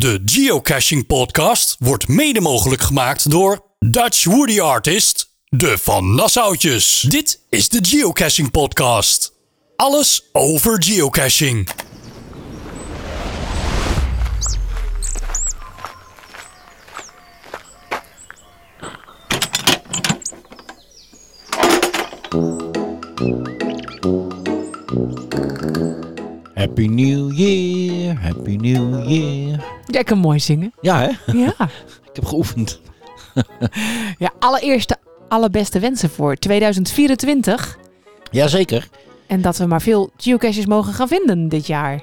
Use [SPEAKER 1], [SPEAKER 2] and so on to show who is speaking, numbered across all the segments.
[SPEAKER 1] De Geocaching Podcast wordt mede mogelijk gemaakt door Dutch Woody Artist, de Van Nassautjes. Dit is de Geocaching Podcast. Alles over geocaching.
[SPEAKER 2] Happy New Year, Happy New Year.
[SPEAKER 3] Jij kan mooi zingen.
[SPEAKER 2] Ja, hè?
[SPEAKER 3] Ja.
[SPEAKER 2] Ik heb geoefend.
[SPEAKER 3] ja, allereerst de allerbeste wensen voor 2024.
[SPEAKER 2] Jazeker.
[SPEAKER 3] En dat we maar veel geocaches mogen gaan vinden dit jaar.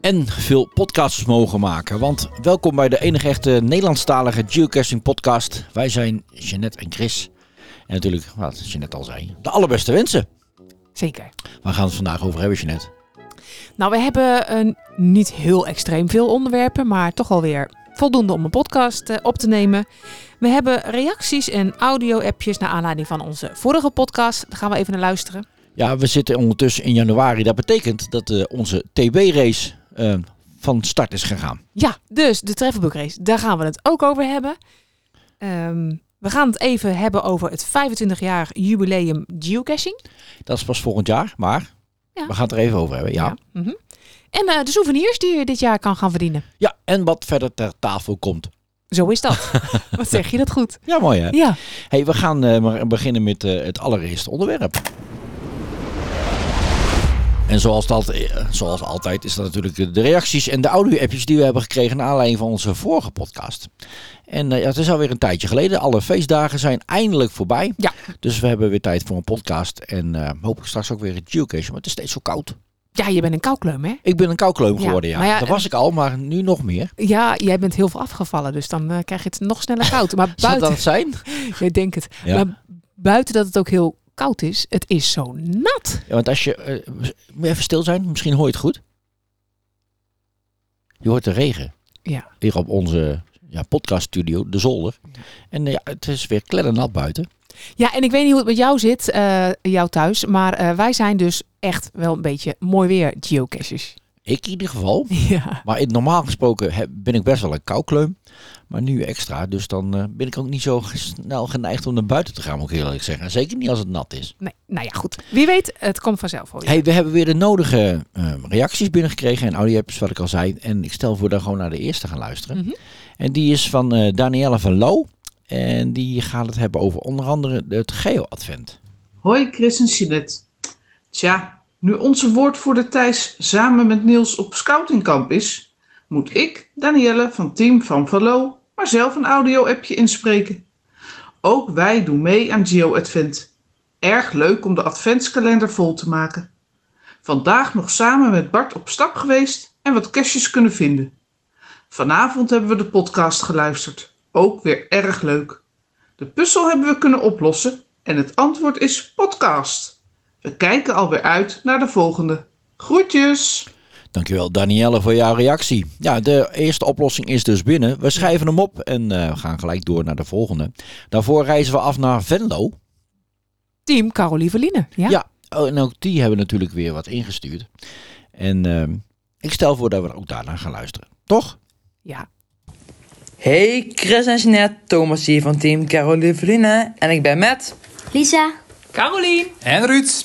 [SPEAKER 2] En veel podcasters mogen maken. Want welkom bij de enige echte Nederlandstalige geocaching podcast. Wij zijn Jeannette en Chris. En natuurlijk, wat Jeannette al zei, de allerbeste wensen.
[SPEAKER 3] Zeker.
[SPEAKER 2] Waar gaan we het vandaag over hebben, Jeannette?
[SPEAKER 3] Nou, we hebben een niet heel extreem veel onderwerpen, maar toch alweer voldoende om een podcast eh, op te nemen. We hebben reacties en audio-appjes naar aanleiding van onze vorige podcast. Daar gaan we even naar luisteren.
[SPEAKER 2] Ja, we zitten ondertussen in januari. Dat betekent dat eh, onze TB-race eh, van start is gegaan.
[SPEAKER 3] Ja, dus de Travelbook Race, daar gaan we het ook over hebben. Ehm, we gaan het even hebben over het 25-jarig jubileum geocaching.
[SPEAKER 2] Dat is pas volgend jaar, maar
[SPEAKER 3] Ja.
[SPEAKER 2] we gaan het er even over hebben. Ja.
[SPEAKER 3] Mhm. En eh, de souvenirs die je dit jaar kan gaan verdienen.
[SPEAKER 2] ja, en wat verder ter tafel komt.
[SPEAKER 3] Zo is dat. Wat zeg je dat goed?
[SPEAKER 2] Ja, mooi hè?
[SPEAKER 3] Ja.
[SPEAKER 2] Hey, we gaan eh, maar beginnen met eh, het allereerste onderwerp. En zoals, altijd, eh, zoals altijd is dat natuurlijk de reacties en de audio-appjes die we hebben gekregen naar aanleiding van onze vorige podcast. En eh, ja, het is alweer een tijdje geleden. Alle feestdagen zijn eindelijk voorbij.
[SPEAKER 3] Ja.
[SPEAKER 2] Dus we hebben weer tijd voor een podcast. En eh hopelijk straks ook weer een geocache. Maar het is steeds zo koud.
[SPEAKER 3] Ja, je bent een koukleum, hè?
[SPEAKER 2] Ik ben een koukleum geworden, ja. dat was ik al, maar nu nog meer.
[SPEAKER 3] Ja, jij bent heel veel afgevallen, dus dan krijg je het nog sneller koud. Maar
[SPEAKER 2] Zou
[SPEAKER 3] buiten,
[SPEAKER 2] dat het zijn?
[SPEAKER 3] jij denkt het.
[SPEAKER 2] Ja.
[SPEAKER 3] Maar buiten dat het ook heel koud is, het is zo nat.
[SPEAKER 2] Ja, want als je... eh, je even stil zijn? Misschien hoor je het goed. Je hoort de regen.
[SPEAKER 3] Ja.
[SPEAKER 2] Hier op onze ja, podcaststudio, de zolder. En eh, ja, het is weer kleddernat buiten.
[SPEAKER 3] Ja, en ik weet niet hoe het met jou zit, eh, jou thuis, maar wij zijn dus echt wel een beetje mooi weer geocaches.
[SPEAKER 2] Ik in ieder geval.
[SPEAKER 3] Ja.
[SPEAKER 2] Maar in, normaal gesproken heb, ben ik best wel een koukleum. Maar nu extra. Dus dan eh, ben ik ook niet zo snel geneigd om naar buiten te gaan, moet ik eerlijk zeggen. En zeker niet als het nat is.
[SPEAKER 3] Nee, nou ja, goed. Wie weet, het komt vanzelf weer.
[SPEAKER 2] Hey, we hebben weer de nodige eh, reacties binnengekregen en audio-apps, wat ik al zei. En ik stel voor dat we gewoon naar de eerste gaan luisteren.
[SPEAKER 3] Mhm.
[SPEAKER 2] En die is van eh Danielle van Loo. En die gaat het hebben over onder andere het Geo-advent.
[SPEAKER 4] Hoi Chris en Jeanette. Tja, nu onze woordvoerder Thijs samen met Niels op scoutingkamp is, moet ik, Danielle van Team van Valo, maar zelf een audio-appje inspreken. Ook wij doen mee aan Geo Advent. Erg leuk om de adventskalender vol te maken. Vandaag nog samen met Bart op stap geweest en wat caches kunnen vinden. Vanavond hebben we de podcast geluisterd. Ook weer erg leuk. De puzzel hebben we kunnen oplossen en het antwoord is podcast. We kijken alweer uit naar de volgende. Groetjes!
[SPEAKER 2] Dankjewel Danielle voor jouw reactie. Ja, de eerste oplossing is dus binnen. We schrijven hem op en eh, we gaan gelijk door naar de volgende. Daarvoor reizen we af naar Venlo.
[SPEAKER 3] Team Carolieveline. Ja?
[SPEAKER 2] Ja, oh, en ook die hebben natuurlijk weer wat ingestuurd. En ehm, ik stel voor dat we ook daarna gaan luisteren. Toch?
[SPEAKER 3] ja.
[SPEAKER 5] Hey Chris en Jeanette, Thomas hier van team Caroline en ik ben met...
[SPEAKER 6] Lisa,
[SPEAKER 5] Carolien!
[SPEAKER 7] En Ruud.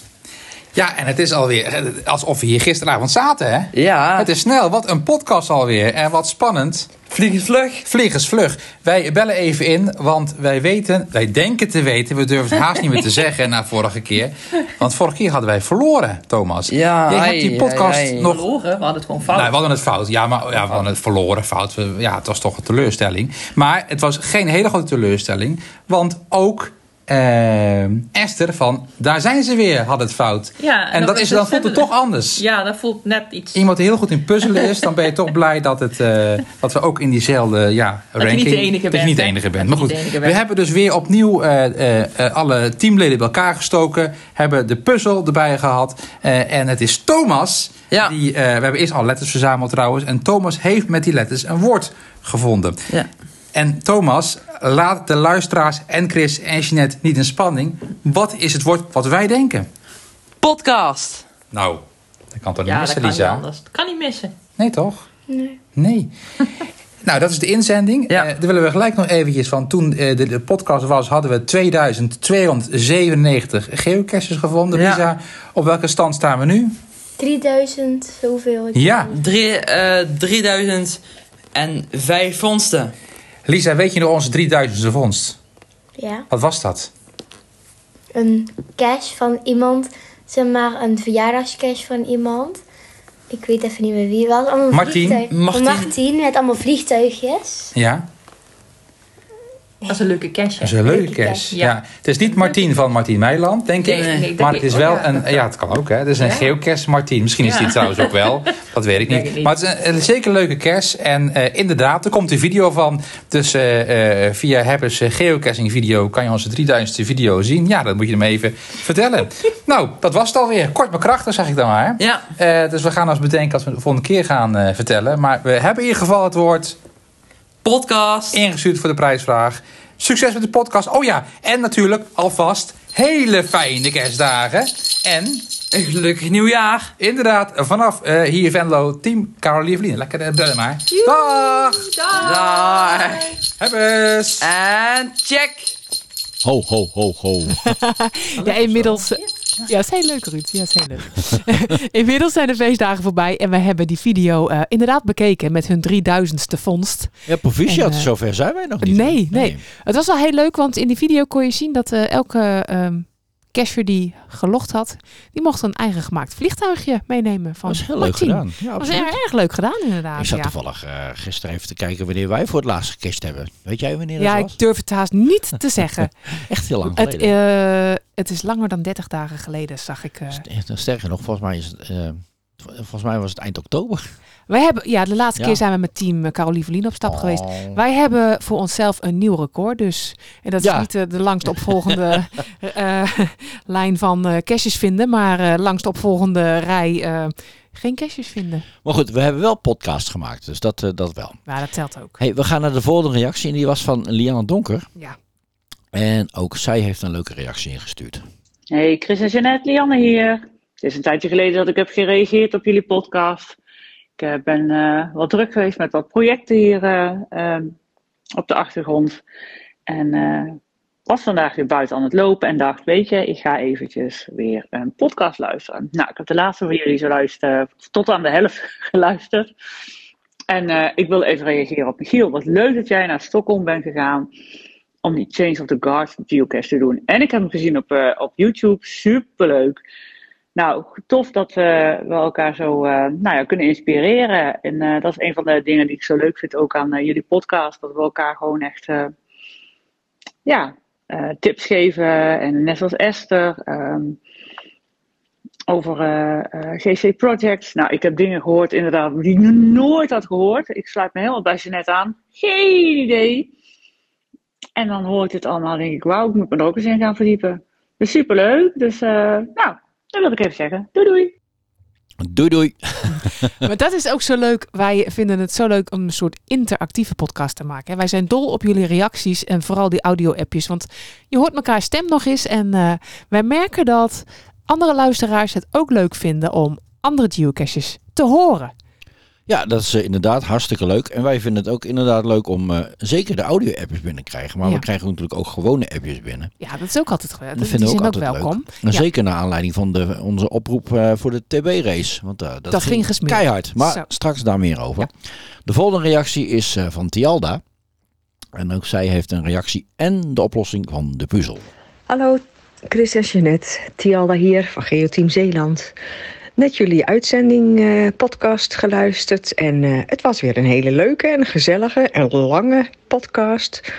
[SPEAKER 7] Ja, en het is alweer eh, alsof we hier gisteravond zaten, hè?
[SPEAKER 5] Ja,
[SPEAKER 7] Het is snel, wat een podcast alweer. En wat spannend.
[SPEAKER 5] vliegensvlug.
[SPEAKER 7] Vliegensvlug. Wij bellen even in, want wij weten, wij denken te weten, we durven het haast niet meer te zeggen na vorige keer. Want vorige keer hadden wij verloren, Thomas.
[SPEAKER 5] Ja,
[SPEAKER 7] Jij hebt die podcast
[SPEAKER 5] ai, ai.
[SPEAKER 7] nog
[SPEAKER 8] verloren. We hadden het gewoon fout.
[SPEAKER 7] Nou, we hadden het fout. Ja, maar ja, we hadden het verloren fout. We- Ja, het was toch een teleurstelling. Maar het was geen hele grote teleurstelling. Want ook eh, Esther van Daar zijn ze weer had het fout.
[SPEAKER 8] Ja, en
[SPEAKER 7] dat is, dan voelt het toch anders.
[SPEAKER 8] Ja, dat voelt net iets.
[SPEAKER 7] Iemand die heel goed in puzzelen is, dan ben je toch blij dat, het, eh, dat we ook in diezelfde ja,
[SPEAKER 8] je
[SPEAKER 7] ranking...
[SPEAKER 8] niet de enige
[SPEAKER 7] dat je niet de enige bent.
[SPEAKER 8] Dat
[SPEAKER 7] Maar goed, we
[SPEAKER 8] bent.
[SPEAKER 7] hebben dus weer opnieuw eh, eh, alle teamleden bij elkaar gestoken. Hebben de puzzel erbij gehad. eh, en het is Thomas.
[SPEAKER 5] Ja.
[SPEAKER 7] Die, we hebben eerst al letters verzameld trouwens. En Thomas heeft met die letters een woord gevonden.
[SPEAKER 5] Ja.
[SPEAKER 7] En Thomas, laat de luisteraars en Chris en Jeanette niet in spanning. Wat is het woord wat wij denken?
[SPEAKER 5] Podcast.
[SPEAKER 7] Nou, dat kan toch niet
[SPEAKER 8] Ja, dat
[SPEAKER 7] missen,
[SPEAKER 8] kan niet
[SPEAKER 7] Lisa?
[SPEAKER 8] anders. Dat kan niet missen.
[SPEAKER 7] Nee, toch?
[SPEAKER 6] Nee.
[SPEAKER 7] Nee. Nou, dat is de inzending.
[SPEAKER 5] Ja.
[SPEAKER 7] Eh, daar willen we gelijk nog eventjes van. Toen eh, de, de podcast was, hadden we 2297 geocaches gevonden.
[SPEAKER 5] Ja.
[SPEAKER 7] Lisa, op welke stand staan we nu?
[SPEAKER 6] 3000, zoveel. Ik
[SPEAKER 7] Ja.
[SPEAKER 5] Drie, eh 3005 vondsten.
[SPEAKER 7] Lisa, weet je nog onze 3000ste vondst?
[SPEAKER 6] Ja.
[SPEAKER 7] Wat was dat?
[SPEAKER 6] Een cash van iemand, zeg maar een verjaardagscash van iemand. Ik weet even niet meer wie het was. Allemaal
[SPEAKER 7] Martien.
[SPEAKER 5] Martien.
[SPEAKER 6] Martien met allemaal vliegtuigjes.
[SPEAKER 7] Ja,
[SPEAKER 8] Dat is een leuke cash.
[SPEAKER 7] dat is een leuke
[SPEAKER 6] Leuke
[SPEAKER 7] cash.
[SPEAKER 6] cash,
[SPEAKER 7] Ja.
[SPEAKER 8] ja.
[SPEAKER 7] Het is niet Martien van Martien Meiland, denk ik.
[SPEAKER 8] Nee, nee,
[SPEAKER 7] maar het is wel
[SPEAKER 8] ja.
[SPEAKER 7] een... Ja, het kan ook, hè. Het is een geocache Martien. Misschien is die
[SPEAKER 8] Ja.
[SPEAKER 7] trouwens ook wel. Dat weet ik niet. Maar het is een, een zeker leuke cache. En eh, inderdaad, er komt een video van. Dus eh, eh, via Hebbers geocaching video kan je onze 3000ste video zien. Ja, dat moet je hem even vertellen. nou, dat was het alweer. Kort maar krachtig, zeg ik dan maar.
[SPEAKER 5] Ja.
[SPEAKER 7] Dus we gaan ons bedenken als we de volgende keer gaan vertellen. Maar we hebben in ieder geval het woord
[SPEAKER 5] Podcast.
[SPEAKER 7] ingestuurd voor de prijsvraag. Succes met de podcast. Oh ja, en natuurlijk alvast hele fijne kerstdagen. En
[SPEAKER 5] Een gelukkig nieuwjaar.
[SPEAKER 7] inderdaad, vanaf eh, hier Venlo, team Caroline Vlien. Lekker eh, bellen maar. Dag!
[SPEAKER 5] Dag.
[SPEAKER 7] Hebbes!
[SPEAKER 5] En check.
[SPEAKER 2] Ho, ho, ho, ho.
[SPEAKER 3] Ja, inmiddels. Ja, dat is heel leuk, Ruud. Ja, is heel leuk. inmiddels zijn de feestdagen voorbij en we hebben die video eh, inderdaad bekeken met hun 3000ste vondst.
[SPEAKER 2] Ja, proficiat.
[SPEAKER 3] En, eh,
[SPEAKER 2] Zover zijn wij nog niet.
[SPEAKER 3] Nee, nee. Het was wel heel leuk, want in die video kon je zien dat eh, elke ehm casher die gelogd had, die mocht een eigen gemaakt vliegtuigje meenemen. Van
[SPEAKER 2] Dat was heel leuk
[SPEAKER 3] Martien.
[SPEAKER 2] gedaan. Ja,
[SPEAKER 3] Dat was erg, leuk gedaan, inderdaad.
[SPEAKER 2] Ik zat
[SPEAKER 3] ja.
[SPEAKER 2] toevallig eh, gisteren even te kijken wanneer wij voor het laatst gecashed hebben. Weet jij wanneer dat
[SPEAKER 3] ja,
[SPEAKER 2] was?
[SPEAKER 3] ik durf het haast niet te zeggen.
[SPEAKER 2] Echt heel lang
[SPEAKER 3] het,
[SPEAKER 2] geleden.
[SPEAKER 3] eh, het is langer dan 30 dagen geleden, zag ik.
[SPEAKER 2] St- Sterker nog, volgens mij, is het, volgens mij was het eind oktober.
[SPEAKER 3] Wij hebben, ja, de laatste
[SPEAKER 2] Ja.
[SPEAKER 3] keer zijn we met team eh, Caroline Verlien op stap
[SPEAKER 2] Oh.
[SPEAKER 3] geweest. Wij hebben voor onszelf een nieuw record. Dus, en dat is
[SPEAKER 2] Ja.
[SPEAKER 3] niet eh, de langst opvolgende eh, lijn van eh caches vinden, maar eh langst opvolgende rij eh, geen caches vinden.
[SPEAKER 2] Maar goed, we hebben wel podcast gemaakt, dus dat, eh, dat wel.
[SPEAKER 3] Maar dat telt ook.
[SPEAKER 2] Hey, we gaan naar de volgende reactie en die was van Liana Donker.
[SPEAKER 3] Ja.
[SPEAKER 2] En ook zij heeft een leuke reactie ingestuurd.
[SPEAKER 9] Hey, Chris en Jeanette, Lianne hier. Het is een tijdje geleden dat ik heb gereageerd op jullie podcast. Ik eh, ben eh, wat druk geweest met wat projecten hier eh, ehm, op de achtergrond. En was vandaag weer buiten aan het lopen en dacht, weet je, ik ga eventjes weer een podcast luisteren. Nou, ik heb de laatste van jullie zo luisteren, tot aan de helft geluisterd. En ik wil even reageren op Michiel. Wat leuk dat jij naar Stockholm bent gegaan om die Change of the Guard geocache te doen. En ik heb hem gezien op, op YouTube. Superleuk. Nou, tof dat we, elkaar zo eh, nou ja, kunnen inspireren. En eh, dat is een van de dingen die ik zo leuk vind ook aan eh, jullie podcast. Dat we elkaar gewoon echt ja, tips geven. En net zoals Esther. ehm, over GC Projects. Nou, ik heb dingen gehoord inderdaad die ik nooit had gehoord. Ik sluit me helemaal bij net aan. Geen idee. En dan hoor ik dit allemaal en denk ik, wauw, ik moet me er ook eens in gaan verdiepen. Dus superleuk. Dus nou, dat wil ik even zeggen. Doei doei.
[SPEAKER 2] Doei doei.
[SPEAKER 3] Maar dat is ook zo leuk. Wij vinden het zo leuk om een soort interactieve podcast te maken. Wij zijn dol op jullie reacties en vooral die audio-appjes. Want je hoort elkaar stem nog eens. En eh, wij merken dat andere luisteraars het ook leuk vinden om andere geocaches te horen.
[SPEAKER 2] Ja, dat is eh, inderdaad hartstikke leuk. En wij vinden het ook inderdaad leuk om eh, zeker de audio-appjes binnen te krijgen. Maar
[SPEAKER 3] Ja.
[SPEAKER 2] we krijgen natuurlijk ook gewone appjes binnen.
[SPEAKER 3] Ja, dat is ook altijd goed.
[SPEAKER 2] Dat vinden we ook
[SPEAKER 3] ook
[SPEAKER 2] altijd
[SPEAKER 3] welkom.
[SPEAKER 2] leuk. En
[SPEAKER 3] Ja.
[SPEAKER 2] zeker naar aanleiding van de, onze oproep eh, voor de TB-race. Want dat,
[SPEAKER 3] Dat ging
[SPEAKER 2] keihard. Maar
[SPEAKER 3] Zo.
[SPEAKER 2] straks daar meer over. De volgende reactie is eh, van Tialda. En ook zij heeft een reactie en de oplossing van de puzzel.
[SPEAKER 10] Hallo, Chris en Jeanette. Tialda hier van Geoteam Zeeland. Net jullie uitzending eh, podcast geluisterd. En eh, het was weer een hele leuke en gezellige en lange podcast.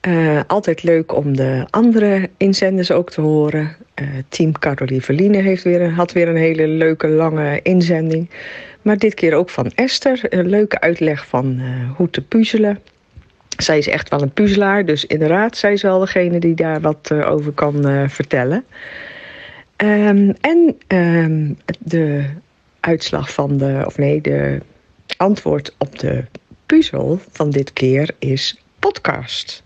[SPEAKER 10] Eh, altijd leuk om de andere inzenders ook te horen. Team Caroline Verline heeft weer, had weer een hele leuke lange inzending. Maar dit keer ook van Esther. Een leuke uitleg van hoe te puzzelen. Zij is echt wel een puzzelaar, dus inderdaad, zij is wel degene die daar wat over kan vertellen. Ehm, en ehm, de uitslag van de, of nee, de antwoord op de puzzel van dit keer is podcast.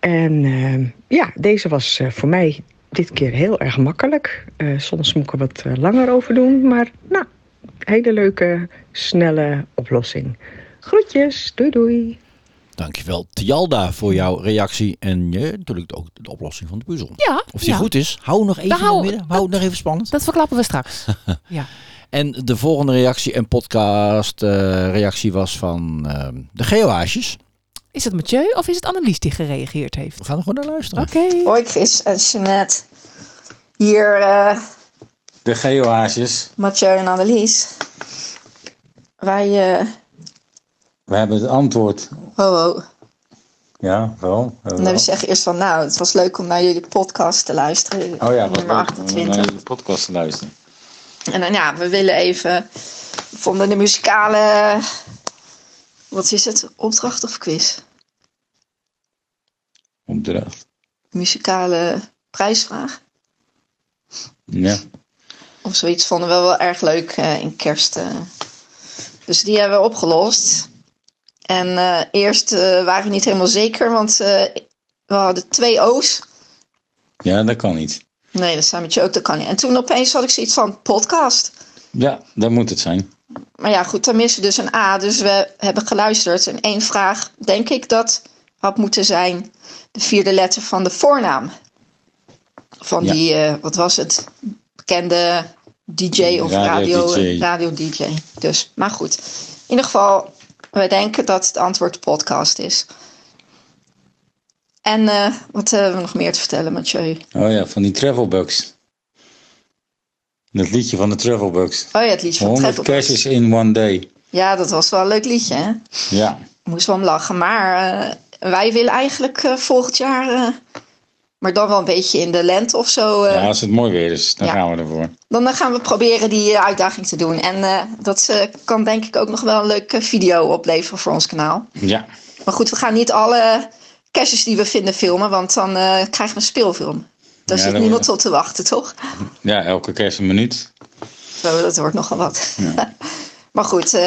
[SPEAKER 10] En ehm, ja, deze was eh, voor mij dit keer heel erg makkelijk. Eh, soms moet ik er wat eh, langer over doen, maar nou, hele leuke, snelle oplossing. Groetjes, doei doei.
[SPEAKER 2] Dankjewel Tialda voor jouw reactie en eh, natuurlijk ook de oplossing van de puzzel.
[SPEAKER 3] Ja,
[SPEAKER 2] Of die
[SPEAKER 3] ja.
[SPEAKER 2] goed is, hou nog even
[SPEAKER 3] hou-
[SPEAKER 2] midden. Hou het nog even spannend.
[SPEAKER 3] Dat verklappen we straks. ja.
[SPEAKER 2] En de volgende reactie en podcast eh, reactie was van eh, de Geoaasjes.
[SPEAKER 3] Is het Mathieu of is het Annelies die gereageerd heeft?
[SPEAKER 2] We gaan er gewoon naar luisteren.
[SPEAKER 3] Oké.
[SPEAKER 11] Hoi Chris en Jeanette. Hier eh
[SPEAKER 12] De geoaasjes.
[SPEAKER 11] Mathieu en Annelies. Wij, eh
[SPEAKER 12] We hebben het antwoord.
[SPEAKER 11] ho ho.
[SPEAKER 12] Ja, wel. wel.
[SPEAKER 11] En we zeggen eerst van nou, het was leuk om naar jullie podcast te luisteren.
[SPEAKER 12] Oh ja, wat leuk om
[SPEAKER 11] 28.
[SPEAKER 12] naar de podcast te luisteren.
[SPEAKER 11] En dan ja, we willen even, we vonden de muzikale, wat is het, opdracht of quiz?
[SPEAKER 12] Opdracht.
[SPEAKER 11] Muzikale prijsvraag
[SPEAKER 12] Ja.
[SPEAKER 11] of zoiets vonden we wel erg leuk eh, in kerst. eh. Dus die hebben we opgelost. En eh, eerst eh, waren we niet helemaal zeker, want eh, we hadden twee O's.
[SPEAKER 12] ja, dat kan niet.
[SPEAKER 11] Nee, dat zijn met je ook, dat kan niet. En toen opeens had ik zoiets van podcast.
[SPEAKER 12] Ja, dat moet het zijn.
[SPEAKER 11] Maar ja, goed, dan missen we dus een A. Dus we hebben geluisterd. En één vraag, denk ik, dat had moeten zijn de vierde letter van de voornaam. Van
[SPEAKER 12] Ja.
[SPEAKER 11] die, wat was het? Bekende DJ of radio,
[SPEAKER 12] Radio
[SPEAKER 11] radio.
[SPEAKER 12] DJ.
[SPEAKER 11] Dus, maar goed. In ieder geval, we denken dat het antwoord podcast is. En eh, wat hebben we nog meer te vertellen, Mathieu?
[SPEAKER 12] Oh ja, van die travelbugs. Dat liedje van de travelbugs.
[SPEAKER 11] Oh ja, het liedje van
[SPEAKER 12] 100
[SPEAKER 11] Travelbugs.
[SPEAKER 12] caches in one day.
[SPEAKER 11] Ja, dat was wel een leuk liedje, hè?
[SPEAKER 12] Ja.
[SPEAKER 11] moest wel om lachen. Maar eh, wij willen eigenlijk eh, volgend jaar, maar dan wel een beetje in de lente of zo. eh,
[SPEAKER 12] ja, als het mooi weer is, dan
[SPEAKER 11] ja.
[SPEAKER 12] gaan we ervoor.
[SPEAKER 11] Dan gaan we proberen die eh, uitdaging te doen. En eh, dat kan denk ik ook nog wel een leuke video opleveren voor ons kanaal.
[SPEAKER 12] Ja.
[SPEAKER 11] Maar goed, we gaan niet alle caches die we vinden filmen, want dan krijgen we een speelfilm. Daar
[SPEAKER 12] Ja,
[SPEAKER 11] zit niemand
[SPEAKER 12] wordt-
[SPEAKER 11] op te wachten, toch?
[SPEAKER 12] Ja, elke cache een minuut.
[SPEAKER 11] Zo, dat wordt nogal wat. maar goed,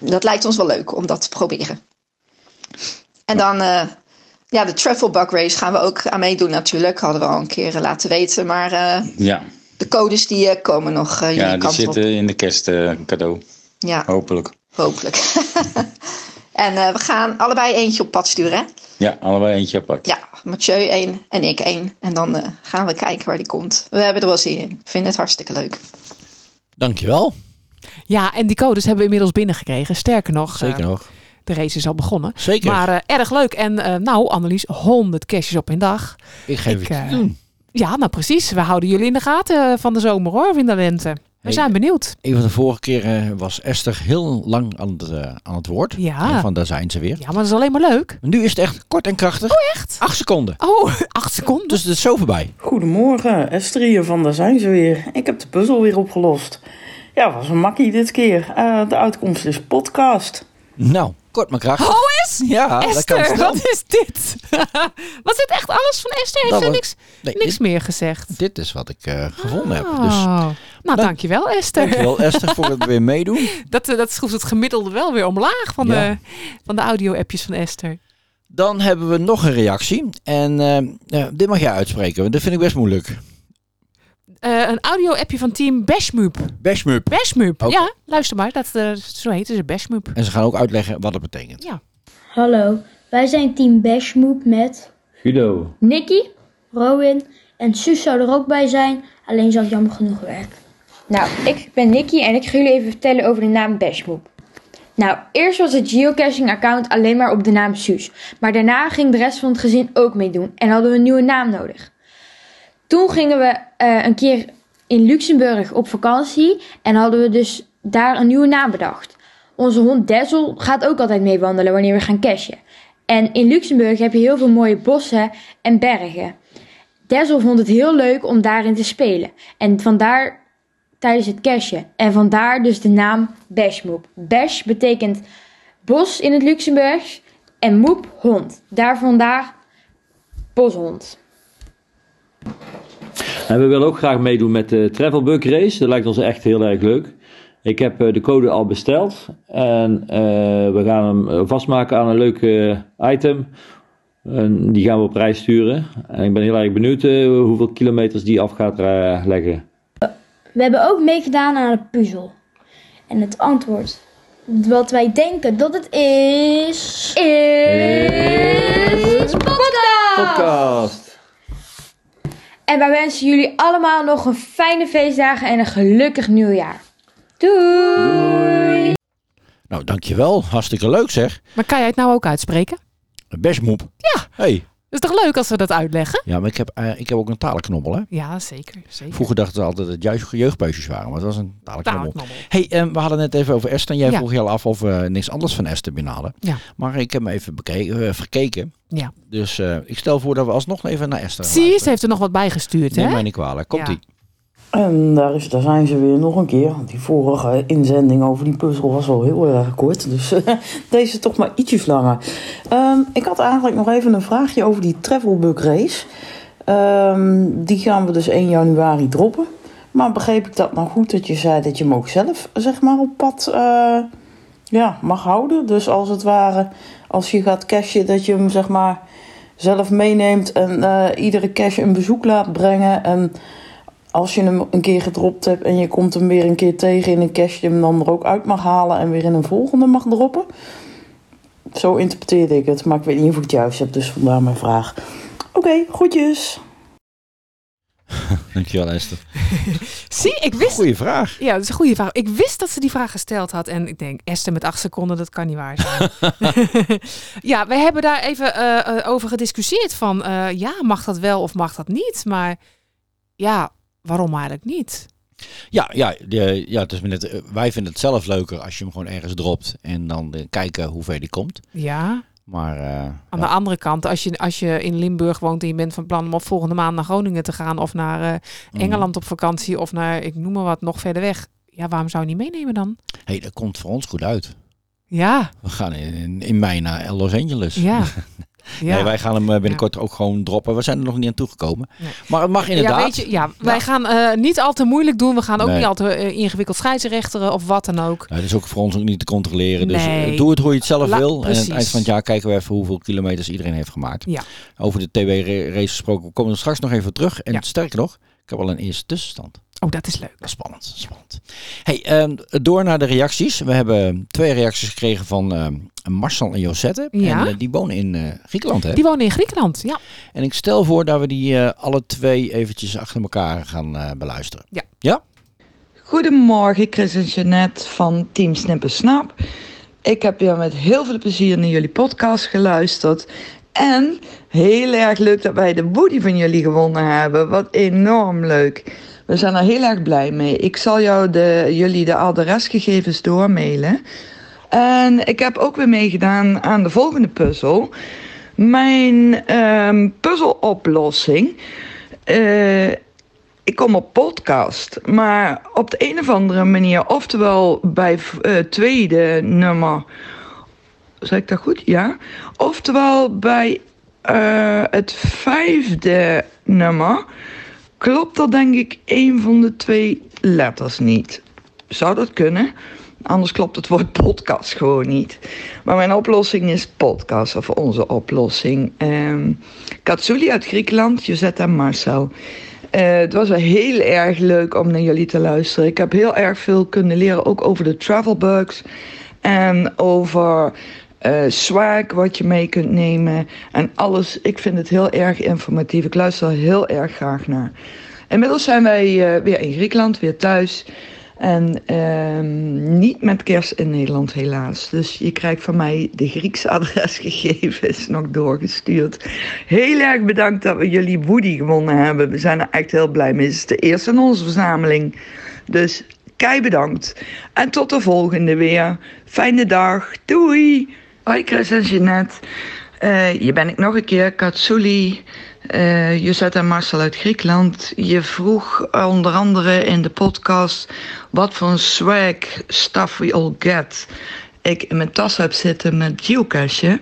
[SPEAKER 11] dat lijkt ons wel leuk om dat te proberen. En dan, ja, de Travel Bug Race gaan we ook aan meedoen natuurlijk. Hadden we al een keer eh, laten weten. Maar eh,
[SPEAKER 12] Ja,
[SPEAKER 11] de codes die eh, komen nog eh jullie
[SPEAKER 12] ja die
[SPEAKER 11] kant
[SPEAKER 12] zitten
[SPEAKER 11] op.
[SPEAKER 12] in de kerst eh, cadeau.
[SPEAKER 11] Ja,
[SPEAKER 12] Hopelijk.
[SPEAKER 11] hopelijk. en eh, we gaan allebei eentje op pad sturen, hè?
[SPEAKER 12] Ja, allebei eentje apart.
[SPEAKER 11] Ja, Mathieu één en ik één. En dan eh, gaan we kijken waar die komt. We hebben er wel zin in. Ik vind het hartstikke leuk.
[SPEAKER 2] Dankjewel.
[SPEAKER 3] Ja, en die codes hebben we inmiddels binnengekregen. Sterker nog,
[SPEAKER 2] Zeker nog.
[SPEAKER 3] De race is al begonnen.
[SPEAKER 2] Zeker.
[SPEAKER 3] Maar eh, erg leuk. En eh, nou, Annelies, 100 caches op een dag.
[SPEAKER 2] Ik geef
[SPEAKER 3] Ik,
[SPEAKER 2] het te doen.
[SPEAKER 3] Ja, nou precies. We houden jullie in de gaten van de zomer hoor, of in de lente. We
[SPEAKER 2] Hey.
[SPEAKER 3] zijn benieuwd.
[SPEAKER 2] Een van de vorige keren was Esther heel lang aan het, aan het woord.
[SPEAKER 3] Ja.
[SPEAKER 2] En Van daar zijn ze weer.
[SPEAKER 3] Ja, maar dat is alleen maar leuk.
[SPEAKER 2] Nu is het echt kort en krachtig. Oh
[SPEAKER 3] echt?
[SPEAKER 2] Acht seconden.
[SPEAKER 3] Oh, acht seconden?
[SPEAKER 2] Dus het is zo voorbij.
[SPEAKER 13] Goedemorgen, Esther hier van Daar zijn ze weer. Ik heb de puzzel weer opgelost. Ja, was een makkie dit keer. Eh, de uitkomst is podcast.
[SPEAKER 2] Nou, kort maar krachtig.
[SPEAKER 3] Oh, is?
[SPEAKER 2] Ja, dat kan
[SPEAKER 3] Esther,
[SPEAKER 2] snel.
[SPEAKER 3] wat is dit? was dit echt alles van Esther? Heeft ze
[SPEAKER 2] was-
[SPEAKER 3] niks,
[SPEAKER 2] Nee,
[SPEAKER 3] niks
[SPEAKER 2] dit-
[SPEAKER 3] meer gezegd?
[SPEAKER 2] Dit is wat ik eh, gevonden heb. Dus
[SPEAKER 3] Oh. Nou, dankjewel Esther.
[SPEAKER 2] dankjewel Esther voor het weer meedoen.
[SPEAKER 3] Dat, eh, dat schroeft het gemiddelde wel weer omlaag van
[SPEAKER 2] Ja.
[SPEAKER 3] de, van de audio-appjes van Esther.
[SPEAKER 2] Dan hebben we nog een reactie. En eh, dit mag jij uitspreken, want dat vind ik best moeilijk.
[SPEAKER 3] Eh, een audio-appje van team Bashmoop.
[SPEAKER 2] Bashmoop.
[SPEAKER 3] Bashmoop, ja, luister maar. Dat, eh, zo heet ze, Bashmoop.
[SPEAKER 2] En ze gaan ook uitleggen wat het betekent.
[SPEAKER 3] Ja.
[SPEAKER 14] Hallo, wij zijn team Bashmoop met
[SPEAKER 12] Guido.
[SPEAKER 14] Nicky, Rowan en Suus zou er ook bij zijn, alleen ze had jammer genoeg werk.
[SPEAKER 15] Nou, ik ben Nicky en ik ga jullie even vertellen over de naam Bashmoop. Nou, eerst was het geocaching-account alleen maar op de naam Suus. Maar daarna ging de rest van het gezin ook meedoen en hadden we een nieuwe naam nodig. Toen gingen we eh, een keer in Luxemburg op vakantie en hadden we dus daar een nieuwe naam bedacht. Onze hond Dazzle gaat ook altijd mee wandelen wanneer we gaan cashen. En in Luxemburg heb je heel veel mooie bossen en bergen. Dazzle vond het heel leuk om daarin te spelen. En vandaar tijdens het cashen. En vandaar dus de naam Bashmoop. Bash betekent bos in het Luxemburgs en moep hond. Daar vandaar boshond.
[SPEAKER 16] En we willen ook graag meedoen met de Travel Bug Race. Dat lijkt ons echt heel erg leuk. Ik heb eh, de code al besteld. En eh, we gaan hem eh, vastmaken aan een leuk item. En die gaan we op reis sturen. En ik ben heel erg benieuwd hoeveel kilometers die af gaat leggen.
[SPEAKER 14] We hebben ook meegedaan aan een puzzel. En het antwoord wat wij denken dat het is. Is. Podcast!
[SPEAKER 16] Podcast.
[SPEAKER 15] En wij wensen jullie allemaal nog een fijne feestdagen en een gelukkig nieuwjaar. Doei!
[SPEAKER 2] Nou, dankjewel. Hartstikke leuk zeg.
[SPEAKER 3] Maar kan jij het nou ook uitspreken?
[SPEAKER 2] Besmoep.
[SPEAKER 3] Ja.
[SPEAKER 2] Hey.
[SPEAKER 3] Dat is toch leuk als we dat uitleggen?
[SPEAKER 2] Ja, maar ik heb, eh, ik heb ook een talenknobbel, hè?
[SPEAKER 3] Ja, zeker. zeker.
[SPEAKER 2] Vroeger dachten we altijd dat het juist jeugdbuisjes waren, maar het was een talenknobbel.
[SPEAKER 3] Talenknobbel.
[SPEAKER 2] hey, eh, we hadden net even over Esther. En jij
[SPEAKER 3] Ja.
[SPEAKER 2] vroeg je al af of we niks anders van Esther binnen hadden.
[SPEAKER 3] Ja.
[SPEAKER 2] Maar ik heb me even bekeken, eh, verkeken.
[SPEAKER 3] Ja.
[SPEAKER 2] Dus eh, ik stel voor dat we alsnog even naar Esther gaan
[SPEAKER 3] Zie ze heeft er nog wat bijgestuurd,
[SPEAKER 2] Neem
[SPEAKER 3] hè?
[SPEAKER 2] mij niet kwalijk. Komt-ie.
[SPEAKER 13] En daar, daar zijn ze weer nog een keer. Die vorige inzending over die puzzel was al heel erg kort. Dus deze toch maar ietsjes langer. Ehm, ik had eigenlijk nog even een vraagje over die Travelbug race. Ehm, die gaan we dus 1 januari droppen. Maar begreep ik dat nou goed dat je zei dat je hem ook zelf zeg maar, op pad eh, ja, mag houden? Dus als het ware, als je gaat cashen, dat je hem zeg maar zelf meeneemt en eh, iedere cash een bezoek laat brengen. En als je hem een keer gedropt hebt en je komt hem weer een keer tegen in een cache, je hem dan er ook uit mag halen en weer in een volgende mag droppen. Zo interpreteerde ik het, maar ik weet niet of ik het juist heb, dus vandaar mijn vraag. Oké, groetjes.
[SPEAKER 2] Dankjewel Esther.
[SPEAKER 3] Zie, ik wist...
[SPEAKER 2] Goeie vraag.
[SPEAKER 3] Ja, dat is een goede vraag. Ik wist dat ze die vraag gesteld had. En ik denk, Esther met acht seconden, dat kan niet waar zijn. ja, we hebben daar even eh, eh, over gediscussieerd van... eh, ja, mag dat wel of mag dat niet? Maar ja, waarom eigenlijk niet?
[SPEAKER 2] Ja, ja, de, ja het is net, eh, wij vinden het zelf leuker als je hem gewoon ergens dropt en dan eh, kijken hoe ver die komt.
[SPEAKER 3] Ja.
[SPEAKER 2] Maar eh,
[SPEAKER 3] Aan de andere kant, als je, als je in Limburg woont en je bent van plan om op volgende maand naar Groningen te gaan... of naar
[SPEAKER 2] Mhm.
[SPEAKER 3] Engeland op vakantie of naar, ik noem maar wat, nog verder weg... Ja, waarom zou je niet meenemen dan?
[SPEAKER 2] hey, dat komt voor ons goed uit.
[SPEAKER 3] Ja,
[SPEAKER 2] We gaan in, in, in mei naar Los Angeles.
[SPEAKER 3] ja. ja.
[SPEAKER 2] Nee, wij gaan hem eh, binnenkort ook gewoon droppen. We zijn er nog niet aan toegekomen. Maar het mag inderdaad.
[SPEAKER 3] Ja, weet je, ja, wij gaan eh, niet al te moeilijk doen. We gaan ook
[SPEAKER 2] Nee.
[SPEAKER 3] niet al te eh, ingewikkeld scheidsrechteren of wat dan ook.
[SPEAKER 2] Ja, dat is ook voor ons ook niet te controleren. Dus doe het hoe je het zelf
[SPEAKER 3] La-
[SPEAKER 2] wil. En aan het eind van het jaar kijken we even hoeveel kilometers iedereen heeft gemaakt.
[SPEAKER 3] Ja.
[SPEAKER 2] Over de TW-race gesproken, we komen er straks nog even terug. En sterker nog, ik heb al een eerste tussenstand.
[SPEAKER 3] Oh, dat is leuk.
[SPEAKER 2] Spannend, spannend. Hey, ehm, door naar de reacties. We hebben twee reacties gekregen van ehm, Marcel en Josette.
[SPEAKER 3] Ja.
[SPEAKER 2] En eh, die wonen in eh, Griekenland, hè?
[SPEAKER 3] Die wonen in Griekenland, ja.
[SPEAKER 2] En ik stel voor dat we die eh, alle twee eventjes achter elkaar gaan eh, beluisteren.
[SPEAKER 3] Ja.
[SPEAKER 2] Ja?
[SPEAKER 17] Goedemorgen, Chris en Jeanette van Team Snip Snap. Ik heb weer met heel veel plezier naar jullie podcast geluisterd. En heel erg leuk dat wij de booty van jullie gewonnen hebben. Wat enorm leuk. We zijn er heel erg blij mee. Ik zal jou de, jullie de adresgegevens doormailen. En ik heb ook weer meegedaan aan de volgende puzzel. Mijn ehm, puzzeloplossing. Eh, ik kom op podcast, maar op de een of andere manier, oftewel bij het tweede nummer, zeg ik dat goed? Ja. Oftewel bij eh, het vijfde nummer, klopt er denk ik een van de twee letters niet. Zou dat kunnen? Anders klopt het woord podcast gewoon niet. Maar mijn oplossing is podcast, of onze oplossing. Katsuli uit Griekenland, Josette Marcel. Eh, het was wel heel erg leuk om naar jullie te luisteren. Ik heb heel erg veel kunnen leren, ook over de travel bugs. En over eh swag, wat je mee kunt nemen. En alles. Ik vind het heel erg informatief. Ik luister er heel erg graag naar. Inmiddels zijn wij eh, weer in Griekenland, weer thuis. En ehm, niet met kerst in Nederland helaas. Dus je krijgt van mij de Griekse adresgegevens nog doorgestuurd. Heel erg bedankt dat we jullie Woody gewonnen hebben. We zijn er echt heel blij mee. Het is de eerste in onze verzameling. Dus kei bedankt. En tot de volgende weer. Fijne dag. Doei. Hoi Chris en Jeanette. Eh, hier ben ik nog een keer. Katsuli. Uh, Josette en Marcel uit Griekenland. Je vroeg onder andere in de podcast wat voor swag stuff we all get. Ik in mijn tas heb zitten met geocachen.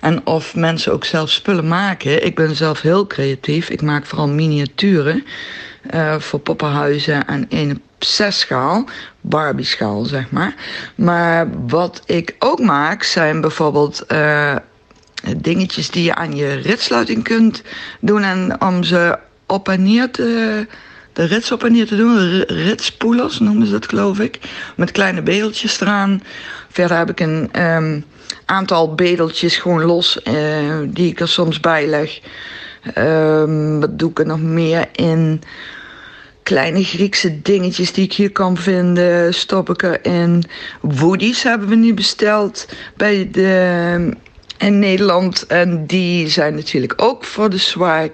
[SPEAKER 17] En of mensen ook zelf spullen maken. Ik ben zelf heel creatief. Ik maak vooral miniaturen. Uh, voor poppenhuizen en een zesschaal. Barbie schaal, zeg maar. Maar wat ik ook maak zijn bijvoorbeeld... Uh, dingetjes die je aan je ritsluiting kunt doen en om ze op en neer te de rits op en neer te doen. Ritspoelers noemen ze dat, geloof ik. Met kleine bedeltjes eraan. Verder heb ik een ehm, aantal bedeltjes gewoon los, eh, die ik er soms bij leg. Ehm, wat doe ik er nog meer in? Kleine Griekse dingetjes die ik hier kan vinden, stop ik erin. Woodies hebben we nu besteld bij de, in Nederland. En die zijn natuurlijk ook voor de swag.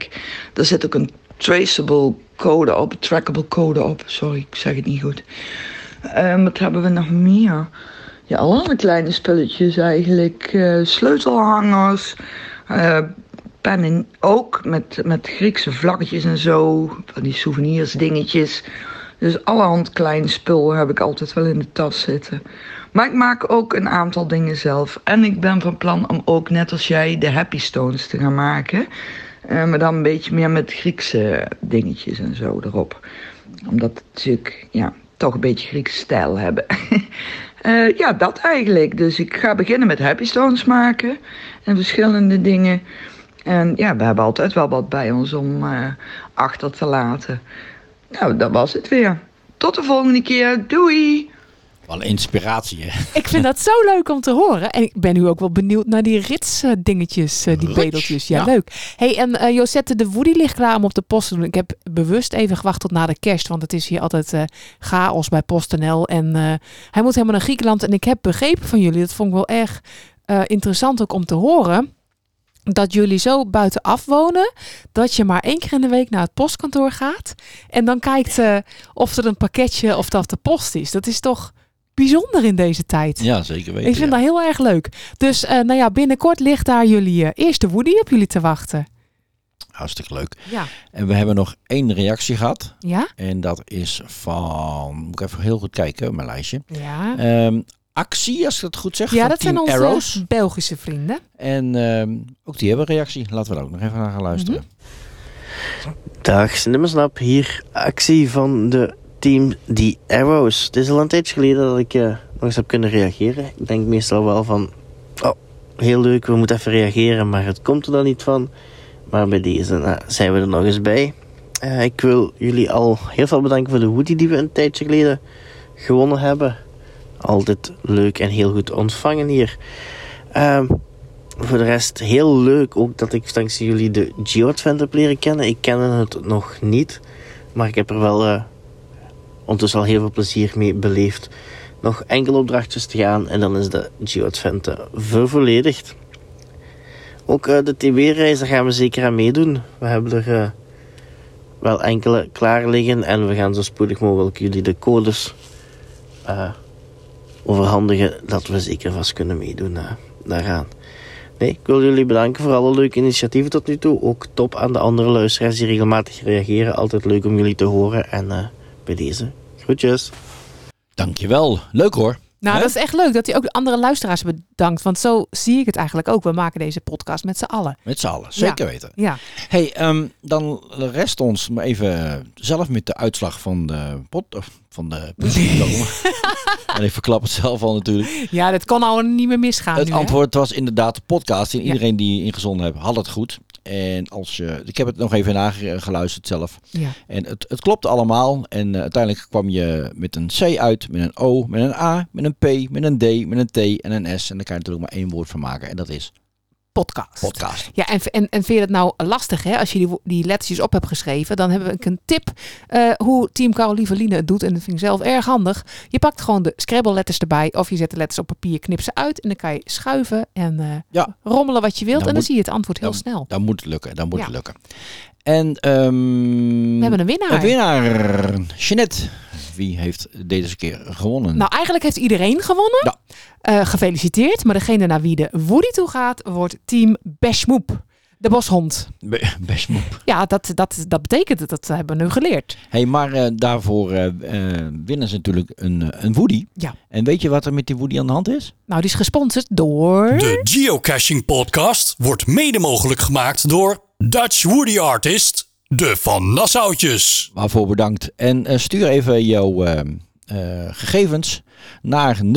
[SPEAKER 17] Er zit ook een traceable code op, trackable code op. Sorry, ik zeg het niet goed. Ehm, wat hebben we nog meer? Ja, allerlei kleine spulletjes eigenlijk. Eh, sleutelhangers. eh, pennen ook met, met Griekse vlaggetjes en zo. Van die souvenirs, dingetjes. Dus allerhand klein spul heb ik altijd wel in de tas zitten. Maar ik maak ook een aantal dingen zelf. En ik ben van plan om ook, net als jij, de Happy Stones te gaan maken. Eh, maar dan een beetje meer met Griekse dingetjes en zo erop. Omdat het natuurlijk, ja, toch een beetje Griekse stijl hebben. Eh, ja, dat eigenlijk. Dus ik ga beginnen met Happy Stones maken. En verschillende dingen. En ja, we hebben altijd wel wat bij ons om eh, achter te laten. Nou, dat was het weer. Tot de volgende keer. Doei!
[SPEAKER 2] Wel inspiratie, hè?
[SPEAKER 3] Ik vind dat zo leuk om te horen. En ik ben nu ook wel benieuwd naar die rits eh, dingetjes, eh, die
[SPEAKER 2] Rits,
[SPEAKER 3] bedeltjes. Ja,
[SPEAKER 2] ja.
[SPEAKER 3] leuk. hey, en eh, Josette de Woody ligt klaar om op de post te doen. Ik heb bewust even gewacht tot na de kerst, want het is hier altijd eh, chaos bij PostNL. En eh, hij moet helemaal naar Griekenland. En ik heb begrepen van jullie, dat vond ik wel erg eh, interessant ook om te horen dat jullie zo buitenaf wonen dat je maar één keer in de week naar het postkantoor gaat en dan kijkt eh, of er een pakketje of dat de post is. Dat is toch bijzonder in deze tijd.
[SPEAKER 2] Ja, zeker weten.
[SPEAKER 3] Ik vind
[SPEAKER 2] ja.
[SPEAKER 3] dat heel erg leuk. Dus eh, nou ja, binnenkort ligt daar jullie eh, eerste Woody op jullie te wachten.
[SPEAKER 2] Hartstikke leuk.
[SPEAKER 3] Ja.
[SPEAKER 2] En we hebben nog één reactie gehad.
[SPEAKER 3] Ja?
[SPEAKER 2] En dat is van, moet ik even heel goed kijken, mijn lijstje.
[SPEAKER 3] Ja.
[SPEAKER 2] Ehm, actie, als ik het goed zeg.
[SPEAKER 3] Ja,
[SPEAKER 2] van
[SPEAKER 3] dat zijn
[SPEAKER 2] Team
[SPEAKER 3] onze
[SPEAKER 2] Arrows.
[SPEAKER 3] Belgische vrienden.
[SPEAKER 2] En ehm, ook die hebben een reactie. Laten we daar ook nog even naar gaan luisteren.
[SPEAKER 18] Dag, Snimmersnap. Hier actie van de team The Arrows. Het is al een tijdje geleden dat ik eh, nog eens heb kunnen reageren. Ik denk meestal wel van... Oh, heel leuk, we moeten even reageren, maar het komt er dan niet van. Maar bij deze nou, zijn we er nog eens bij. Eh, ik wil jullie al heel veel bedanken voor de hoodie die we een tijdje geleden gewonnen hebben. Altijd leuk en heel goed ontvangen hier. Ehm, voor de rest heel leuk ook dat ik dankzij jullie de Geo-Advent heb leren kennen. Ik ken het nog niet, maar ik heb er wel eh, ondertussen al heel veel plezier mee beleefd. Nog enkele opdrachtjes te gaan en dan is de Geo-Advent eh, vervolledigd. Ook eh, de TB-reis, daar gaan we zeker aan meedoen. We hebben er wel enkele klaar liggen en we gaan zo spoedig mogelijk jullie de codes overhandigen dat we zeker vast kunnen meedoen eh, daaraan. Nee, ik wil jullie bedanken voor alle leuke initiatieven tot nu toe. Ook top aan de andere luisteraars die regelmatig reageren. Altijd leuk om jullie te horen. En eh, bij deze, groetjes.
[SPEAKER 2] Dankjewel. Leuk hoor.
[SPEAKER 3] Nou, dat is echt leuk dat hij ook de andere luisteraars bedankt. Want zo zie ik het eigenlijk ook. We maken deze podcast met z'n allen.
[SPEAKER 2] Met z'n allen, zeker
[SPEAKER 3] Ja.
[SPEAKER 2] weten.
[SPEAKER 3] Ja.
[SPEAKER 2] Hey, ehm, dan rest ons maar even zelf met de uitslag van de pot of van de komen. en ik verklap het zelf al natuurlijk.
[SPEAKER 3] Ja, dit kon al niet meer misgaan.
[SPEAKER 2] Het
[SPEAKER 3] nu, hè?
[SPEAKER 2] antwoord was inderdaad de podcast. En iedereen die ingezonden heeft, had het goed. En als je, ik heb het nog even nageluisterd zelf.
[SPEAKER 3] Ja.
[SPEAKER 2] En het, het klopt allemaal. En eh, uiteindelijk kwam je met een C uit, met een O, met een A, met een P, met een D, met een T en een S. En daar kan je natuurlijk maar één woord van maken. En dat is
[SPEAKER 3] podcast.
[SPEAKER 2] podcast.
[SPEAKER 3] Ja, en, en, en vind je het nou lastig, hè? Als je die, lettertjes op hebt geschreven, dan heb ik een tip eh, hoe Team Carolieveline het doet. En dat vind ik zelf erg handig. Je pakt gewoon de Scrabble letters erbij, of je zet de letters op papier, knip ze uit en dan kan je schuiven en eh,
[SPEAKER 2] Ja.
[SPEAKER 3] rommelen wat je wilt.
[SPEAKER 2] Dan
[SPEAKER 3] en dan
[SPEAKER 2] moet-
[SPEAKER 3] zie je het antwoord heel
[SPEAKER 2] dan-
[SPEAKER 3] snel.
[SPEAKER 2] Dan moet het lukken. Dan moet
[SPEAKER 3] Ja.
[SPEAKER 2] het lukken. En ehm,
[SPEAKER 3] We hebben een winnaar.
[SPEAKER 2] Een winnaar. Jeanette. Wie heeft deze keer gewonnen?
[SPEAKER 3] Nou, eigenlijk heeft iedereen gewonnen. Eh, gefeliciteerd. Maar degene naar wie de Woody toe gaat, wordt Team Beshmoep. De boshond.
[SPEAKER 2] Be-.
[SPEAKER 3] Ja, dat, dat, dat betekent het. Dat hebben we nu geleerd.
[SPEAKER 2] Hey, maar eh, daarvoor eh, winnen ze natuurlijk een, een Woody.
[SPEAKER 3] Ja.
[SPEAKER 2] En weet je wat er met die Woody aan de hand is?
[SPEAKER 3] Nou, die is gesponsord door...
[SPEAKER 1] De Geocaching Podcast wordt mede mogelijk gemaakt door Dutch Woody Artist, de Van Nassautjes.
[SPEAKER 2] Waarvoor bedankt. En eh, stuur even jouw eh, eh, gegevens naar 0643990485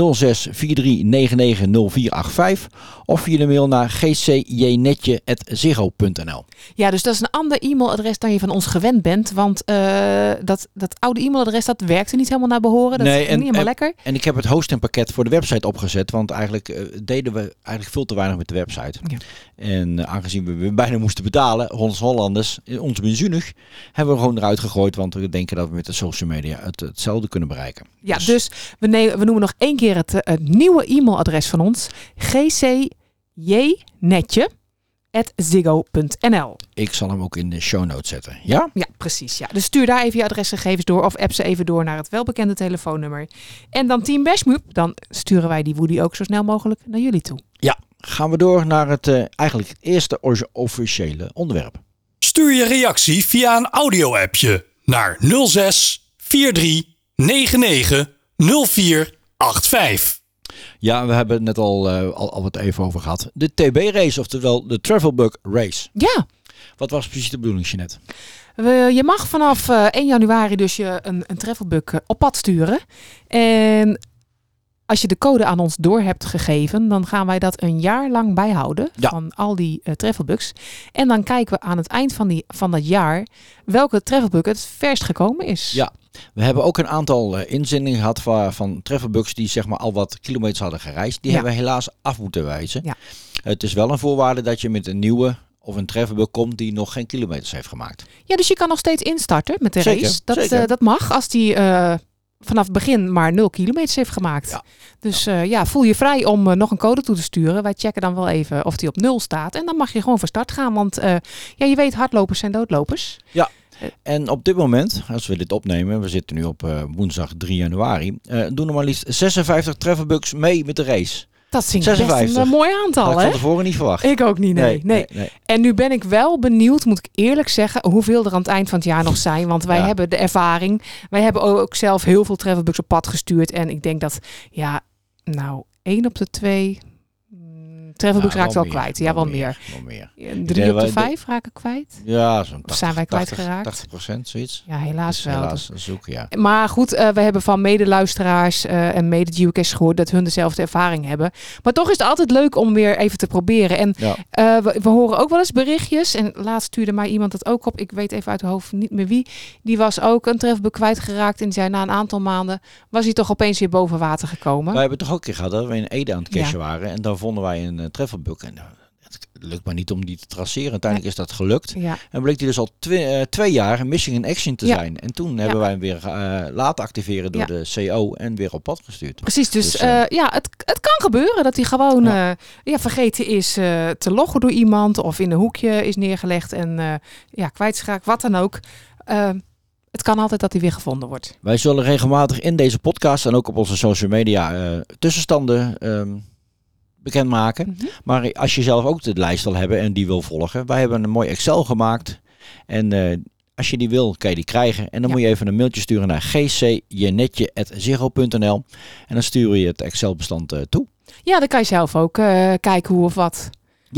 [SPEAKER 2] of via de mail naar gcjnetje.ziggo.nl.
[SPEAKER 3] Ja, dus dat is een ander e-mailadres dan je van ons gewend bent. Want eh, dat, dat oude e-mailadres dat werkte niet helemaal naar behoren. Dat is niet helemaal
[SPEAKER 2] en,
[SPEAKER 3] lekker.
[SPEAKER 2] En ik heb het hostingpakket voor de website opgezet, want eigenlijk eh, deden we eigenlijk veel te weinig met de website.
[SPEAKER 3] Ja.
[SPEAKER 2] En eh, aangezien we bijna moesten betalen, ons Hollanders, ons benzunig, hebben we gewoon eruit gegooid, want we denken dat we met de social media het, hetzelfde kunnen bereiken.
[SPEAKER 3] Ja, dus, we, ne- we noemen nog één keer het, eh, het nieuwe e-mailadres van ons. gcjnetje.ziggo.nl
[SPEAKER 2] Ik zal hem ook in de show notes zetten. Ja?
[SPEAKER 3] Ja, precies. Ja. Dus stuur daar even je adresgegevens door of app ze even door naar het welbekende telefoonnummer. En dan Team Bashmoop, dan sturen wij die Woody ook zo snel mogelijk naar jullie toe.
[SPEAKER 2] Ja, gaan we door naar het eh, eigenlijk het eerste officiële onderwerp.
[SPEAKER 1] Stuur je reactie via een audio-appje naar 06 43 99 0485.
[SPEAKER 2] Ja, we hebben het net al, eh, al, al wat even over gehad. De TB-race, oftewel de Travelbug Race.
[SPEAKER 3] Ja.
[SPEAKER 2] Wat was precies de bedoeling, Jeanette?
[SPEAKER 3] We, je mag vanaf eh, 1 januari dus je een, een travelbug eh, op pad sturen. En als je de code aan ons door hebt gegeven, dan gaan wij dat een jaar lang bijhouden
[SPEAKER 2] Ja.
[SPEAKER 3] van al die travelbugs. En dan kijken we aan het eind van, die, van dat jaar welke travelbug het verst gekomen is.
[SPEAKER 2] Ja, we hebben ook een aantal eh, inzendingen gehad van, van travelbugs die zeg maar al wat kilometers hadden gereisd. Die
[SPEAKER 3] Ja.
[SPEAKER 2] hebben we helaas af moeten wijzen.
[SPEAKER 3] Ja.
[SPEAKER 2] Het is wel een voorwaarde dat je met een nieuwe of een travelbug komt die nog geen kilometers heeft gemaakt.
[SPEAKER 3] Ja, dus je kan nog steeds instarten met de
[SPEAKER 2] Zeker,
[SPEAKER 3] race. Dat,
[SPEAKER 2] zeker.
[SPEAKER 3] eh, dat mag als die vanaf het begin maar 0 kilometers heeft gemaakt. Dus ja. ja, voel je vrij om eh, nog een code toe te sturen. Wij checken dan wel even of die op 0 staat. En dan mag je gewoon van start gaan. Want eh, ja, je weet, hardlopers zijn doodlopers.
[SPEAKER 2] Ja. En op dit moment, als we dit opnemen, we zitten nu op eh, woensdag 3 januari, eh, doen er maar liefst 56 travelbugs mee met de race.
[SPEAKER 3] Dat vind ik best een eh, mooi aantal,
[SPEAKER 2] Had ik van tevoren niet verwacht.
[SPEAKER 3] Ik ook niet, nee, nee.
[SPEAKER 2] nee.
[SPEAKER 3] En nu ben ik wel benieuwd, moet ik eerlijk zeggen, hoeveel er aan het eind van het jaar nog zijn. Want wij
[SPEAKER 2] Ja.
[SPEAKER 3] hebben de ervaring. Wij hebben ook zelf heel veel travelbugs op pad gestuurd. En ik denk dat, ja, nou, één op de twee travelbugs
[SPEAKER 2] Ja,
[SPEAKER 3] raakt wel
[SPEAKER 2] meer,
[SPEAKER 3] kwijt. Ja, wel meer. Drie op de vijf raken kwijt.
[SPEAKER 2] Ja, zo'n
[SPEAKER 3] Of zijn wij
[SPEAKER 2] 80,
[SPEAKER 3] kwijtgeraakt?
[SPEAKER 2] 80 procent, zoiets.
[SPEAKER 3] Ja, helaas
[SPEAKER 2] Dus
[SPEAKER 3] wel.
[SPEAKER 2] Helaas, ook, ja.
[SPEAKER 3] Maar goed, eh, we hebben van medeluisteraars eh en mede-geocachers gehoord dat hun dezelfde ervaring hebben. Maar toch is het altijd leuk om weer even te proberen. En
[SPEAKER 2] Ja.
[SPEAKER 3] eh, we, we horen ook wel eens berichtjes. En laatst stuurde mij iemand dat ook op. Ik weet even uit het hoofd niet meer wie. Die was ook een trefbuk kwijtgeraakt. En die zei na een aantal maanden was hij toch opeens weer boven water gekomen.
[SPEAKER 2] Wij hebben toch ook een keer gehad dat we in Ede aan het cashen
[SPEAKER 3] Ja.
[SPEAKER 2] waren. En dan vonden wij een uh, travelbug. En uh, het lukt maar niet om die te traceren. Uiteindelijk is dat gelukt.
[SPEAKER 3] Ja.
[SPEAKER 2] En bleek die dus al eh, twee jaar missing in action te
[SPEAKER 3] Ja.
[SPEAKER 2] zijn. En toen hebben wij hem weer eh, laten activeren door de CO en weer op pad gestuurd.
[SPEAKER 3] Precies, dus,
[SPEAKER 2] Dus, eh,
[SPEAKER 3] eh, ja, het, het kan gebeuren dat hij gewoon ja. ja, vergeten is eh, te loggen door iemand of in een hoekje is neergelegd en eh ja, kwijtschraakt, wat dan ook. Eh, het kan altijd dat hij weer gevonden wordt.
[SPEAKER 2] Wij zullen regelmatig in deze podcast en ook op onze social media eh, tussenstanden ehm, bekendmaken.
[SPEAKER 3] Mhm.
[SPEAKER 2] Maar als je zelf ook de lijst wil hebben en die wil volgen, wij hebben een mooi Excel gemaakt. En eh, als je die wil, kan je die krijgen. En dan moet je even een mailtje sturen naar gcjenetje.ziggo.nl en dan stuur je het Excel-bestand eh, toe.
[SPEAKER 3] Ja, dan kan je zelf ook eh, kijken hoe of wat.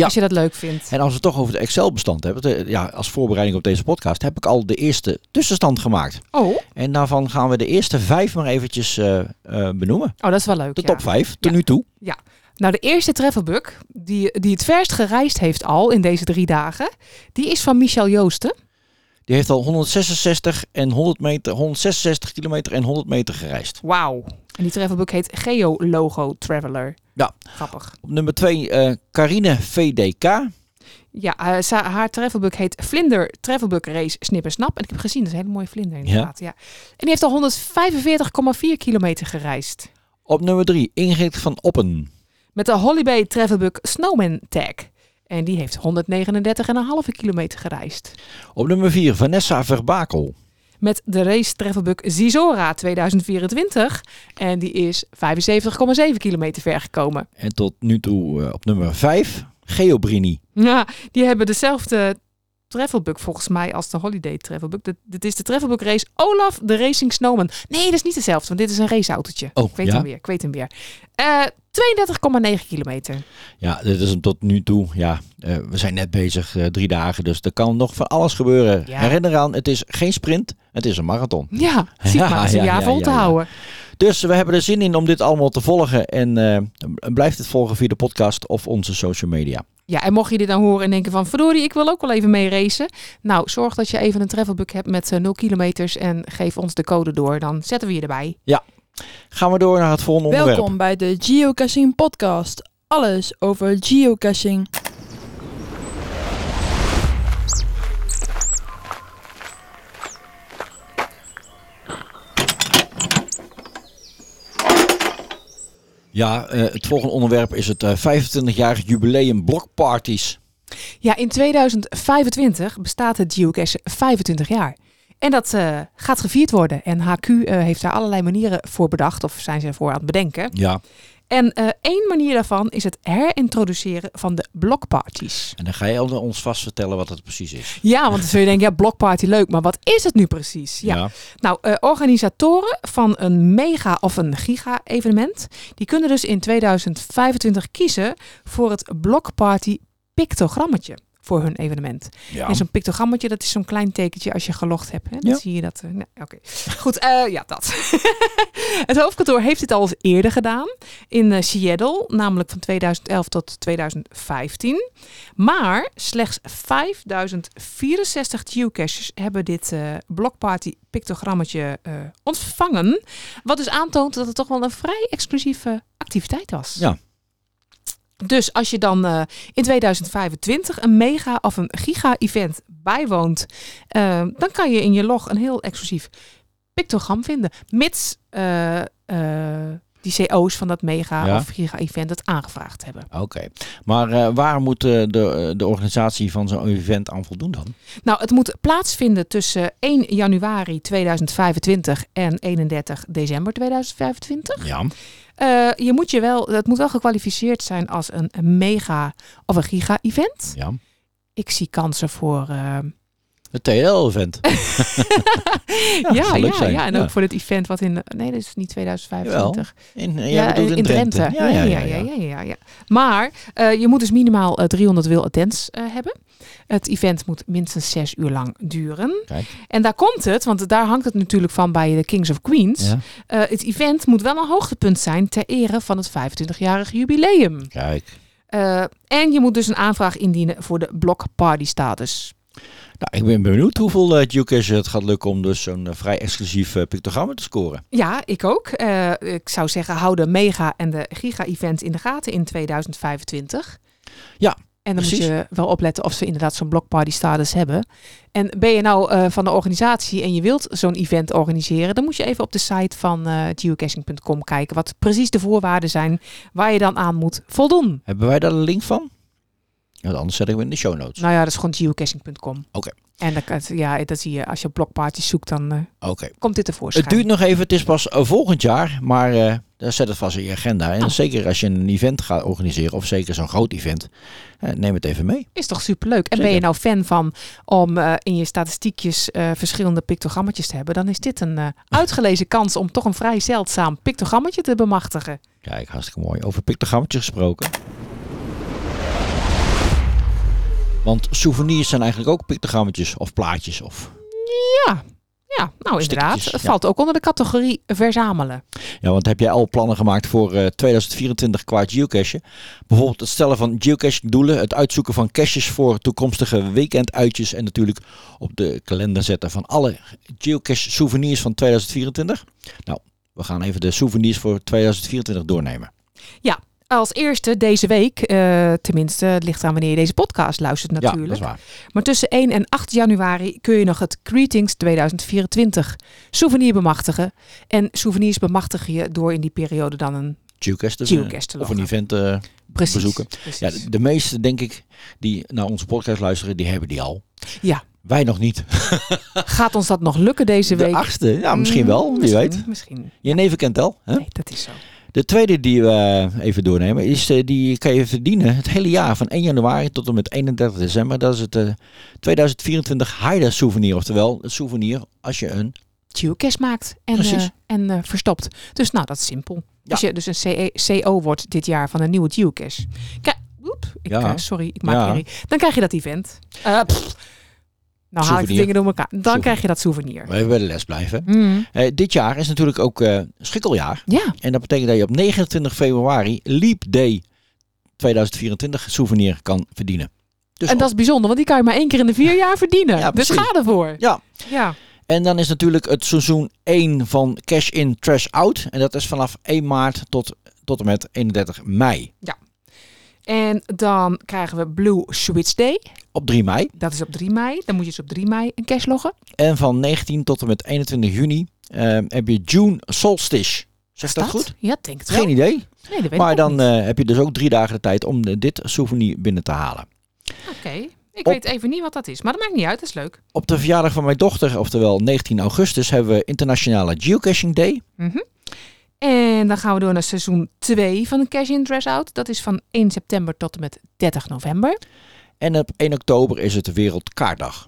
[SPEAKER 3] Als je dat leuk vindt.
[SPEAKER 2] En als we het toch over het Excel-bestand hebben, de- ja, als voorbereiding op deze podcast, heb ik al de eerste tussenstand gemaakt.
[SPEAKER 3] Oh.
[SPEAKER 2] En daarvan gaan we de eerste vijf maar eventjes benoemen.
[SPEAKER 3] Oh, dat is wel leuk.
[SPEAKER 2] De
[SPEAKER 3] ja.
[SPEAKER 2] top vijf tot nu toe.
[SPEAKER 3] Ja. Nou, de eerste travelbug die, die het verst gereisd heeft al in deze drie dagen, die is van Michel Joosten.
[SPEAKER 2] Die heeft al 166 en 100 meter, 166 kilometer en 100 meter gereisd.
[SPEAKER 3] Wauw. En die travelbook heet Geologo Traveler.
[SPEAKER 2] Ja.
[SPEAKER 3] Grappig.
[SPEAKER 2] Op nummer 2 eh Carine VDK.
[SPEAKER 3] Ja, eh, haar travelbook heet Vlinder Travelbook Race Snip en Snap. En ik heb gezien, dat is een hele mooie vlinder inderdaad. Ja. En die heeft al 145,4 kilometer gereisd.
[SPEAKER 2] Op nummer 3 Ingrid van Oppen.
[SPEAKER 3] Met de Holiday Travelbook Snowman Tag. En die heeft 139,5 kilometer gereisd.
[SPEAKER 2] Op nummer 4 Vanessa Verbakel.
[SPEAKER 3] Met de race travelbook Zizora 2024. En die is 75,7 kilometer ver gekomen.
[SPEAKER 2] En tot nu toe eh, op nummer 5 Geobrini.
[SPEAKER 3] Ja, die hebben dezelfde travelbook volgens mij als de Holiday Travelbook. Dit, is de travelbook race Olaf de Racing Snowman. Nee, dat is niet dezelfde, want dit is een raceautootje.
[SPEAKER 2] Oh,
[SPEAKER 3] ik weet
[SPEAKER 2] ja?
[SPEAKER 3] hem weer, ik weet hem weer. Eh 32,9 kilometer.
[SPEAKER 2] Ja, dit is hem tot nu toe. Ja, eh, we zijn net bezig, eh, drie dagen, dus er kan nog van alles gebeuren.
[SPEAKER 3] Ja.
[SPEAKER 2] Herinner aan, het is geen sprint, het is een marathon.
[SPEAKER 3] Ja, ziet maar, is een jaar vol te houden.
[SPEAKER 2] Dus we hebben er zin in om dit allemaal te volgen. En blijf het volgen via de podcast of onze social media.
[SPEAKER 3] Ja, en mocht je dit dan horen en denken van... verdorie, ik wil ook wel even mee racen. Nou, zorg dat je even een travelbook hebt met uh, 0 kilometers... en geef ons de code door. Dan zetten we je erbij.
[SPEAKER 2] Ja. Gaan we door naar het volgende onderwerp.
[SPEAKER 19] Welkom bij de Geocaching Podcast. Alles over geocaching.
[SPEAKER 2] Ja, uh, het volgende onderwerp is het uh, 25-jarig jubileum blokparties.
[SPEAKER 3] Ja, in 2025 bestaat het geocache 25 jaar. En dat uh, gaat gevierd worden. En HQ heeft daar allerlei manieren voor bedacht, of zijn ze ervoor aan het bedenken.
[SPEAKER 2] Ja.
[SPEAKER 3] En uh, één manier daarvan is het herintroduceren van de blokparties.
[SPEAKER 2] En dan ga je ons vast vertellen wat het precies is.
[SPEAKER 3] Ja, want dan zul je denken, ja, blokparty leuk, maar wat is het nu precies? Ja. ja. Nou, uh, organisatoren van een mega of een giga evenement, die kunnen dus in 2025 kiezen voor het blokparty pictogrammetje voor hun evenement.
[SPEAKER 2] Ja.
[SPEAKER 3] En zo'n pictogrammetje, dat is zo'n klein tekentje als je gelogd hebt. Hè? Dan
[SPEAKER 2] Ja.
[SPEAKER 3] zie je dat. eh, nee, Oké, goed. eh, ja, dat. het hoofdkantoor heeft dit al eens eerder gedaan in eh, Seattle, namelijk van 2011 tot 2015. Maar slechts 5064 geocaches hebben dit blokparty pictogrammetje ontvangen. Wat dus aantoont dat het toch wel een vrij exclusieve activiteit was.
[SPEAKER 2] Ja.
[SPEAKER 3] Dus als je dan eh, in 2025 een mega of een giga-event bijwoont, eh, dan kan je in je log een heel exclusief pictogram vinden. Mits eh, die CO's van dat mega
[SPEAKER 2] Ja.
[SPEAKER 3] of giga-event het aangevraagd hebben.
[SPEAKER 2] Oké. Maar waar moet de, de organisatie van zo'n event aan voldoen dan?
[SPEAKER 3] Nou, het moet plaatsvinden tussen 1 januari 2025 en 31 december 2025.
[SPEAKER 2] Ja.
[SPEAKER 3] Eh, je moet je wel, het moet wel gekwalificeerd zijn als een, een mega of een giga-event.
[SPEAKER 2] Ja.
[SPEAKER 3] Ik zie kansen voor. eh,
[SPEAKER 2] Het TL-event.
[SPEAKER 3] ja, ja, ja, en ook voor dit event wat in. Nee, dat is niet 2025.
[SPEAKER 2] Jawel. In- ja, bedoelt in Drenthe.
[SPEAKER 3] Ja, ja, ja, ja, ja. Maar eh, je moet dus minimaal eh, 300 wil attends eh, hebben. Het event moet minstens zes uur lang duren.
[SPEAKER 2] Kijk.
[SPEAKER 3] En daar komt het, want daar hangt het natuurlijk van bij de Kings of Queens.
[SPEAKER 2] Ja.
[SPEAKER 3] Eh, het event moet wel een hoogtepunt zijn ter ere van het 25-jarig jubileum.
[SPEAKER 2] Kijk.
[SPEAKER 3] Eh, en je moet dus een aanvraag indienen voor de block party status.
[SPEAKER 2] Nou, ik ben benieuwd hoeveel uh, het gaat lukken om dus zo'n eh, vrij exclusief uh, pictogram te scoren.
[SPEAKER 3] Ja, ik ook. Ik zou zeggen, hou de mega en de giga-events in de gaten in 2025.
[SPEAKER 2] Ja,
[SPEAKER 3] En dan
[SPEAKER 2] precies.
[SPEAKER 3] moet je wel opletten of ze inderdaad zo'n blockparty status hebben. En ben je nou van de organisatie en je wilt zo'n event organiseren, dan moet je even op de site van eh, geocaching.com kijken wat precies de voorwaarden zijn waar je dan aan moet voldoen.
[SPEAKER 2] Hebben wij daar een link van? Ja, anders zet ik hem in de show notes.
[SPEAKER 3] Nou ja, dat is gewoon geocaching.com.
[SPEAKER 2] Oké.
[SPEAKER 3] En het- ja, dat zie je als je op blockparties zoekt, dan
[SPEAKER 2] Oké.
[SPEAKER 3] komt dit tevoorschijn.
[SPEAKER 2] Het duurt nog even, het is pas eh, volgend jaar, maar daar zet het vast in je agenda. En
[SPEAKER 3] Oh.
[SPEAKER 2] zeker als je een event gaat organiseren, of zeker zo'n groot event, neem het even mee.
[SPEAKER 3] Is toch superleuk. En ben je nou fan van om in je statistiekjes verschillende pictogrammetjes te hebben, dan is dit een uitgelezen kans om toch een vrij zeldzaam pictogrammetje te bemachtigen.
[SPEAKER 2] Kijk, hartstikke mooi. Over pictogrammetjes gesproken. Want souvenirs zijn eigenlijk ook pictogrammetjes of plaatjes of...
[SPEAKER 3] Ja, ja nou inderdaad. Het
[SPEAKER 2] ja.
[SPEAKER 3] valt ook onder de categorie verzamelen.
[SPEAKER 2] Ja, want heb jij al plannen gemaakt voor eh, 2024 qua geocachen? Bijvoorbeeld het stellen van geocaching doelen, het uitzoeken van caches voor toekomstige weekenduitjes en natuurlijk op de kalender zetten van alle geocache souvenirs van 2024. Nou, we gaan even de souvenirs voor 2024 doornemen.
[SPEAKER 3] Ja, als eerste deze week, eh, tenminste, het ligt aan wanneer je deze podcast luistert
[SPEAKER 2] Ja,
[SPEAKER 3] natuurlijk.
[SPEAKER 2] dat is waar.
[SPEAKER 3] Maar tussen 1 en 8 januari kun je nog het Greetings 2024 souvenir bemachtigen. En souvenirs bemachtig je door in die periode dan een
[SPEAKER 2] te of een event
[SPEAKER 3] Precies,
[SPEAKER 2] bezoeken.
[SPEAKER 3] precies.
[SPEAKER 2] Ja, de, de meeste, denk ik, die naar onze podcast luisteren, die hebben die al.
[SPEAKER 3] Ja.
[SPEAKER 2] Wij nog niet.
[SPEAKER 3] Gaat ons dat nog lukken deze
[SPEAKER 2] De
[SPEAKER 3] week?
[SPEAKER 2] achtste, ja, misschien
[SPEAKER 3] Mm,
[SPEAKER 2] wel, wie
[SPEAKER 3] misschien,
[SPEAKER 2] weet.
[SPEAKER 3] Misschien.
[SPEAKER 2] Je neven kent wel. Hè?
[SPEAKER 3] Nee, dat is zo.
[SPEAKER 2] De tweede die we even doornemen is eh, die kan je verdienen het hele jaar van 1 januari tot en met 31 december. Dat is het eh, 2024 Haida souvenir, oftewel het souvenir als je een
[SPEAKER 3] geocache maakt en, eh, en eh, verstopt. Dus nou, dat is simpel. Als je dus een CE CO wordt dit jaar van een nieuwe geocache. Oep, ik,
[SPEAKER 2] Ja.
[SPEAKER 3] eh, sorry, ik maak
[SPEAKER 2] Ja.
[SPEAKER 3] herrie. Dan krijg je dat event. Eh, pff. Nou haal ik de dingen door elkaar. Dan
[SPEAKER 2] Souvenir.
[SPEAKER 3] krijg je dat souvenir.
[SPEAKER 2] We bij de les blijven.
[SPEAKER 3] Mm.
[SPEAKER 2] Eh, dit jaar is natuurlijk ook eh schrikkeljaar.
[SPEAKER 3] Ja.
[SPEAKER 2] En dat betekent dat je op 29 februari Leap Day 2024 souvenir kan verdienen. Dus
[SPEAKER 3] en dat is bijzonder, want die kan je maar één keer in de vier jaar verdienen.
[SPEAKER 2] Ja,
[SPEAKER 3] dus ga ervoor.
[SPEAKER 2] Ja.
[SPEAKER 3] Ja.
[SPEAKER 2] En dan is natuurlijk het seizoen 1 van Cash In, Trash Out. En dat is vanaf 1 maart tot, tot en met 31 mei.
[SPEAKER 3] ja. En dan krijgen we Blue Switch Day.
[SPEAKER 2] Op 3 mei.
[SPEAKER 3] Dat is op 3 mei. Dan moet je dus op 3 mei een cash loggen.
[SPEAKER 2] En van 19 tot en met 21 juni eh, heb je June Solstice. Zegt dat, goed?
[SPEAKER 3] Ja, denk het wel.
[SPEAKER 2] Geen idee.
[SPEAKER 3] Nee, dat weet
[SPEAKER 2] maar
[SPEAKER 3] ik
[SPEAKER 2] dan eh, heb je dus ook drie dagen de tijd om eh, dit souvenir binnen te halen.
[SPEAKER 3] Oké. Ik
[SPEAKER 2] Op-
[SPEAKER 3] weet even niet wat dat is. Maar dat maakt niet uit. Dat is leuk.
[SPEAKER 2] Op de verjaardag van mijn dochter, oftewel 19 augustus, hebben we Internationale Geocaching Day.
[SPEAKER 3] Mhm. En dan gaan we door naar seizoen 2 van de Cash In Dress Out. Dat is van 1 september tot en met 30 november.
[SPEAKER 2] En op 1 oktober is het Wereldkaartdag.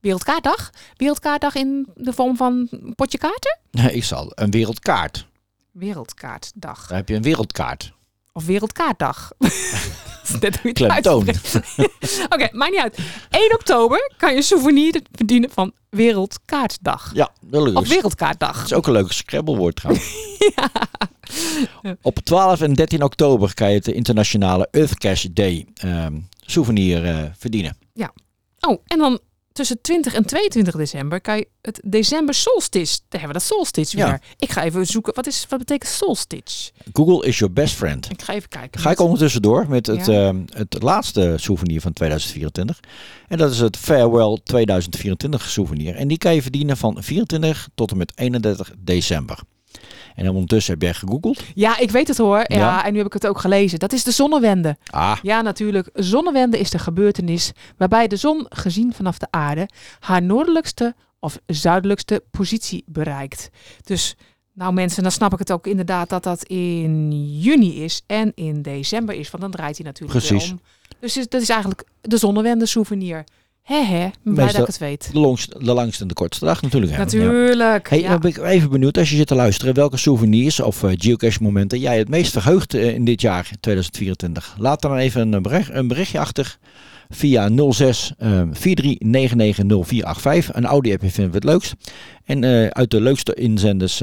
[SPEAKER 3] Wereldkaartdag. Wereldkaartdag in de vorm van een potje kaarten?
[SPEAKER 2] Ik zal een wereldkaart.
[SPEAKER 3] Wereldkaartdag.
[SPEAKER 2] Dan heb je een wereldkaart.
[SPEAKER 3] Of Wereldkaartdag. Net hoe je het. Oké, maakt niet uit. 1 oktober kan je souvenir verdienen van Wereldkaartdag.
[SPEAKER 2] Ja, dat lukt.
[SPEAKER 3] Of Wereldkaartdag.
[SPEAKER 2] Dat is ook een leuk Scrabblewoord trouwens. Op 12 en 13 oktober kan je de internationale Earth Cash Day ehm, souvenir eh, verdienen.
[SPEAKER 3] Ja. Oh, en dan tussen 20 en 22 december kan je het december solstice. Daar hebben we dat solstice
[SPEAKER 2] Ja.
[SPEAKER 3] weer. Ik ga even zoeken. Wat, is, wat betekent solstice?
[SPEAKER 2] Google is your best friend.
[SPEAKER 3] Ik ga even kijken.
[SPEAKER 2] Ga ik ondertussen door met het,
[SPEAKER 3] Ja.
[SPEAKER 2] ehm, het laatste souvenir van 2024. En dat is het Farewell 2024 souvenir. En die kan je verdienen van 24 tot en met 31 december. En ondertussen heb jij gegoogeld.
[SPEAKER 3] Ja, ik weet het hoor. Ja.
[SPEAKER 2] Ja.
[SPEAKER 3] en nu heb ik het ook gelezen. Dat is de zonnewende.
[SPEAKER 2] Ah,
[SPEAKER 3] Ja, natuurlijk. Zonnewende is de gebeurtenis waarbij de zon, gezien vanaf de aarde, haar noordelijkste of zuidelijkste positie bereikt. Dus, nou mensen, dan snap ik het ook inderdaad dat dat in juni is en in december is, want dan draait hij natuurlijk
[SPEAKER 2] Precies.
[SPEAKER 3] weer om. Dus dat is eigenlijk de zonnewende souvenir. Hè, blij dat ik het weet.
[SPEAKER 2] De, de langste en de kortste dag natuurlijk. hè. Ja.
[SPEAKER 3] Natuurlijk.
[SPEAKER 2] Hey,
[SPEAKER 3] ja.
[SPEAKER 2] dan ben ik even benieuwd als je zit te luisteren welke souvenirs of eh, geocache momenten jij het meest verheugt eh, in dit jaar 2024. Laat dan even een, bericht, een berichtje achter via 06 eh 4399085. Een Audi-appje vinden we het leukst. En eh, uit de leukste inzenders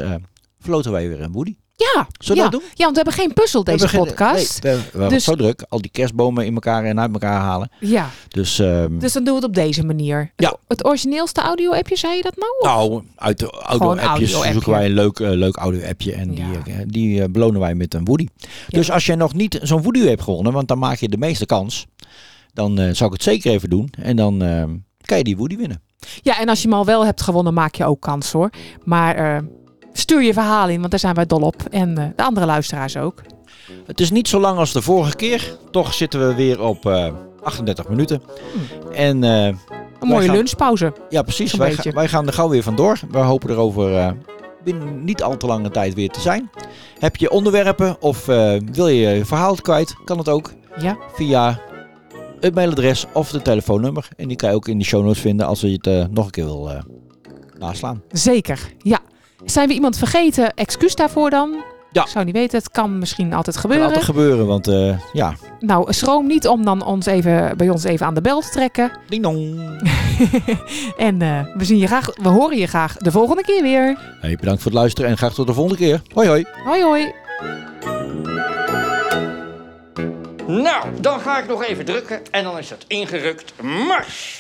[SPEAKER 2] floten wij weer een Woody.
[SPEAKER 3] Ja,
[SPEAKER 2] Zullen
[SPEAKER 3] ja.
[SPEAKER 2] dat doen?
[SPEAKER 3] Ja, want we hebben geen puzzel deze
[SPEAKER 2] geen-
[SPEAKER 3] podcast.
[SPEAKER 2] Nee, we, we hebben
[SPEAKER 3] Dus-
[SPEAKER 2] zo druk. Al die kerstbomen in elkaar en uit elkaar halen.
[SPEAKER 3] Ja,
[SPEAKER 2] Dus, ehm,
[SPEAKER 3] dus dan doen we het op deze manier.
[SPEAKER 2] Ja.
[SPEAKER 3] Het origineelste audio-appje, zei je dat nou? Of-
[SPEAKER 2] Nou, uit de audio-appjes
[SPEAKER 3] audio-appje.
[SPEAKER 2] zoeken wij een leuk, eh, leuk audio-appje en die, eh, die eh, belonen wij met een Woody. Dus als jij nog niet zo'n Woody hebt gewonnen, want dan maak je de meeste kans, dan zou ik het zeker even doen. En dan eh, kan je die Woody winnen.
[SPEAKER 3] Ja, en als je hem al wel hebt gewonnen, maak je ook kans hoor. Maar stuur je verhaal in, want daar zijn wij dol op. En eh, de andere luisteraars ook.
[SPEAKER 2] Het is niet zo lang als de vorige keer, toch zitten we weer op eh, 38 minuten. En, eh,
[SPEAKER 3] Een mooie
[SPEAKER 2] gaan-
[SPEAKER 3] lunchpauze.
[SPEAKER 2] Ja, precies. Wij, ga- wij gaan er gauw weer vandoor. We hopen er over eh, binnen niet al te lange tijd weer te zijn. Heb je onderwerpen of eh, wil je je verhaal kwijt, kan het ook.
[SPEAKER 3] Ja.
[SPEAKER 2] Via het mailadres of de telefoonnummer. En die kan je ook in de show notes vinden als je het eh, nog een keer wil eh, naslaan.
[SPEAKER 3] Zeker, ja. Zijn we iemand vergeten? Excuus daarvoor dan?
[SPEAKER 2] Ja.
[SPEAKER 3] Ik zou niet weten, het kan misschien altijd
[SPEAKER 2] Kan
[SPEAKER 3] gebeuren.
[SPEAKER 2] altijd gebeuren, want eh, ja.
[SPEAKER 3] Nou, schroom niet om dan ons even, bij ons even aan de bel te trekken.
[SPEAKER 2] Ding dong.
[SPEAKER 3] en eh, we, zien je graag, we horen je graag de volgende keer weer.
[SPEAKER 2] Hey, bedankt voor het luisteren en graag tot de volgende keer. Hoi hoi.
[SPEAKER 3] Hoi hoi.
[SPEAKER 20] Nou, dan ga ik nog even drukken en dan is het ingerukt. Mars!